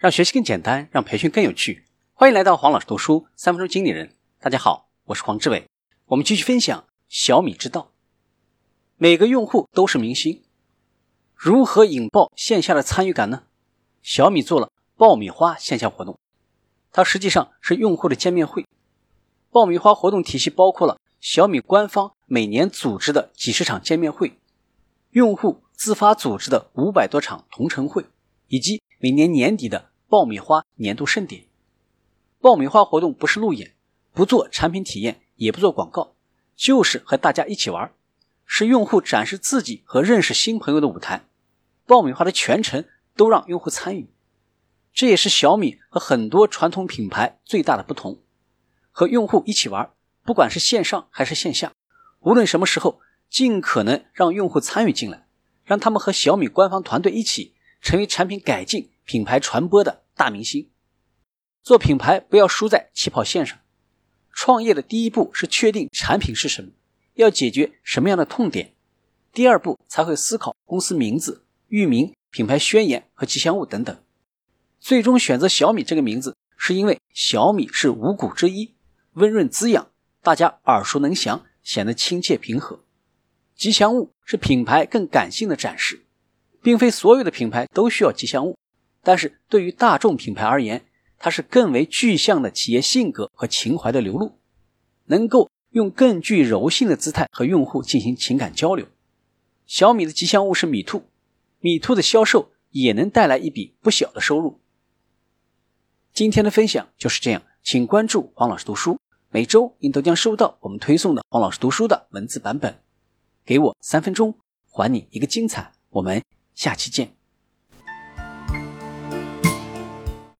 让学习更简单，让培训更有趣。欢迎来到黄老师读书三分钟经理人。大家好，我是黄志伟。我们继续分享小米之道。每个用户都是明星，如何引爆线下的参与感呢？小米做了爆米花线下活动，它实际上是用户的见面会。爆米花活动体系包括了小米官方每年组织的几十场见面会，用户自发组织的五百多场同城会，以及每年年底的爆米花年度盛典。爆米花活动不是路演，不做产品体验，也不做广告，就是和大家一起玩。是用户展示自己和认识新朋友的舞台，爆米花的全程都让用户参与，这也是小米和很多传统品牌最大的不同。和用户一起玩，不管是线上还是线下，无论什么时候，尽可能让用户参与进来，让他们和小米官方团队一起成为产品改进、品牌传播的大明星。做品牌不要输在起跑线上，创业的第一步是确定产品是什么。要解决什么样的痛点？第二步才会思考公司名字、域名、品牌宣言和吉祥物等等。最终选择小米这个名字，是因为小米是五谷之一，温润滋养，大家耳熟能详，显得亲切平和。吉祥物是品牌更感性的展示，并非所有的品牌都需要吉祥物，但是对于大众品牌而言，它是更为具象的企业性格和情怀的流露，能够。用更具柔性的姿态和用户进行情感交流。小米的吉祥物是米兔，米兔的销售也能带来一笔不小的收入。今天的分享就是这样，请关注黄老师读书，每周您都将收到我们推送的黄老师读书的文字版本。给我三分钟，还你一个精彩。我们下期见。